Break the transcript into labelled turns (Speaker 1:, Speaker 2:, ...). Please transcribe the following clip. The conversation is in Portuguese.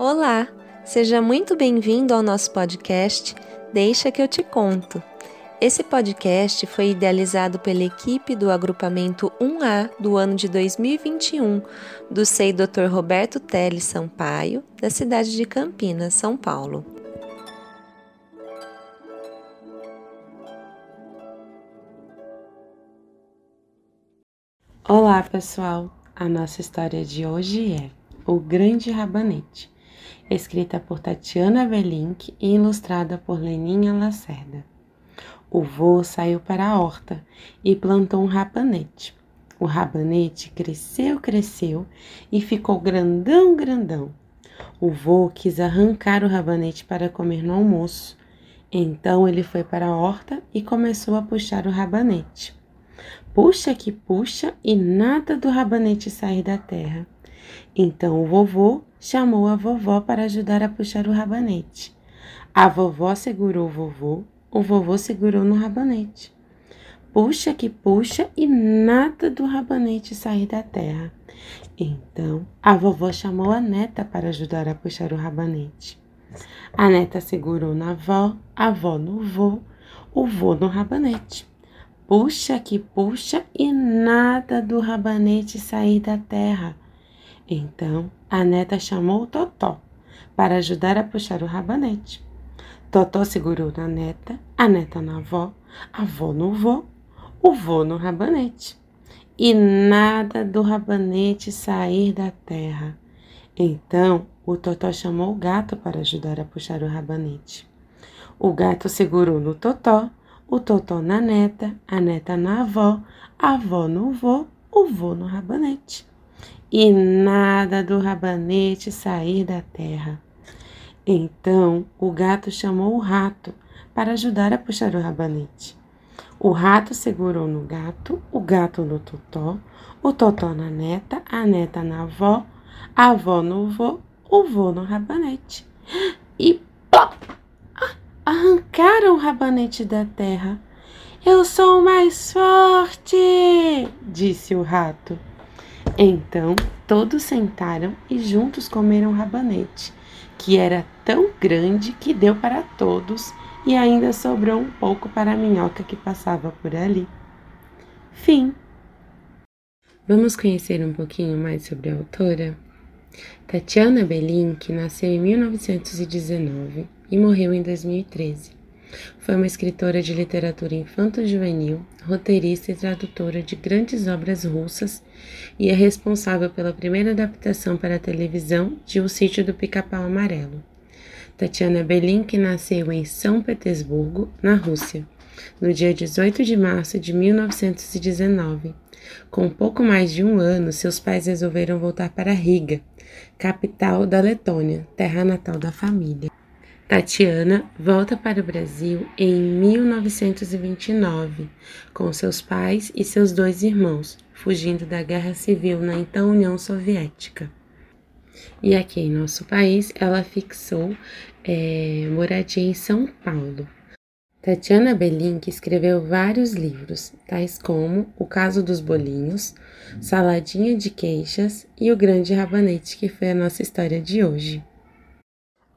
Speaker 1: Olá, seja muito bem-vindo ao nosso podcast Deixa que eu te conto. Esse podcast foi idealizado pela equipe do agrupamento 1A do ano de 2021 do SEI Dr. Roberto Teles Sampaio, da cidade de Campinas, São Paulo.
Speaker 2: Olá, pessoal! A nossa história de hoje é O Grande Rabanete escrita por Tatiana Velink e ilustrada por Leninha Lacerda. O vô saiu para a horta e plantou um rabanete. O rabanete cresceu, cresceu e ficou grandão, grandão. O vô quis arrancar o rabanete para comer no almoço. Então ele foi para a horta e começou a puxar o rabanete. Puxa que puxa e nada do rabanete sair da terra. Então o vovô chamou a vovó para ajudar a puxar o rabanete. A vovó segurou o vovô, o vovô segurou no rabanete. Puxa que puxa e nada do rabanete sair da terra. Então a vovó chamou a neta para ajudar a puxar o rabanete. A neta segurou na avó, a avó no vô, o vô no rabanete. Puxa que puxa e nada do rabanete sair da terra. Então a neta chamou o Totó para ajudar a puxar o rabanete. Totó segurou na neta, a neta na avó, a avó no vô, o vô no rabanete. E nada do rabanete sair da terra. Então o Totó chamou o gato para ajudar a puxar o rabanete. O gato segurou no Totó, o Totó na neta, a neta na avó, a avó no vô, o vô no rabanete e nada do rabanete sair da terra. Então o gato chamou o rato para ajudar a puxar o rabanete. O rato segurou no gato, o gato no totó, o totó na neta, a neta na avó, a avó no vô, o vô no rabanete. E rabanete da terra. Eu sou mais forte, disse o rato. Então todos sentaram e juntos comeram rabanete, que era tão grande que deu para todos e ainda sobrou um pouco para a minhoca que passava por ali. Fim. Vamos conhecer um pouquinho mais sobre a autora? Tatiana Belink nasceu em 1919 e morreu em 2013. Foi uma escritora de literatura infanto-juvenil, roteirista e tradutora de grandes obras russas e é responsável pela primeira adaptação para a televisão de O Sítio do Pica-Pau Amarelo. Tatiana Belink nasceu em São Petersburgo, na Rússia, no dia 18 de março de 1919. Com pouco mais de um ano, seus pais resolveram voltar para Riga, capital da Letônia, terra natal da família. Tatiana volta para o Brasil em 1929 com seus pais e seus dois irmãos, fugindo da guerra civil na então União Soviética. E aqui em nosso país ela fixou é, moradia em São Paulo. Tatiana Belink escreveu vários livros, tais como O Caso dos Bolinhos, Saladinha de Queixas e O Grande Rabanete, que foi a nossa história de hoje.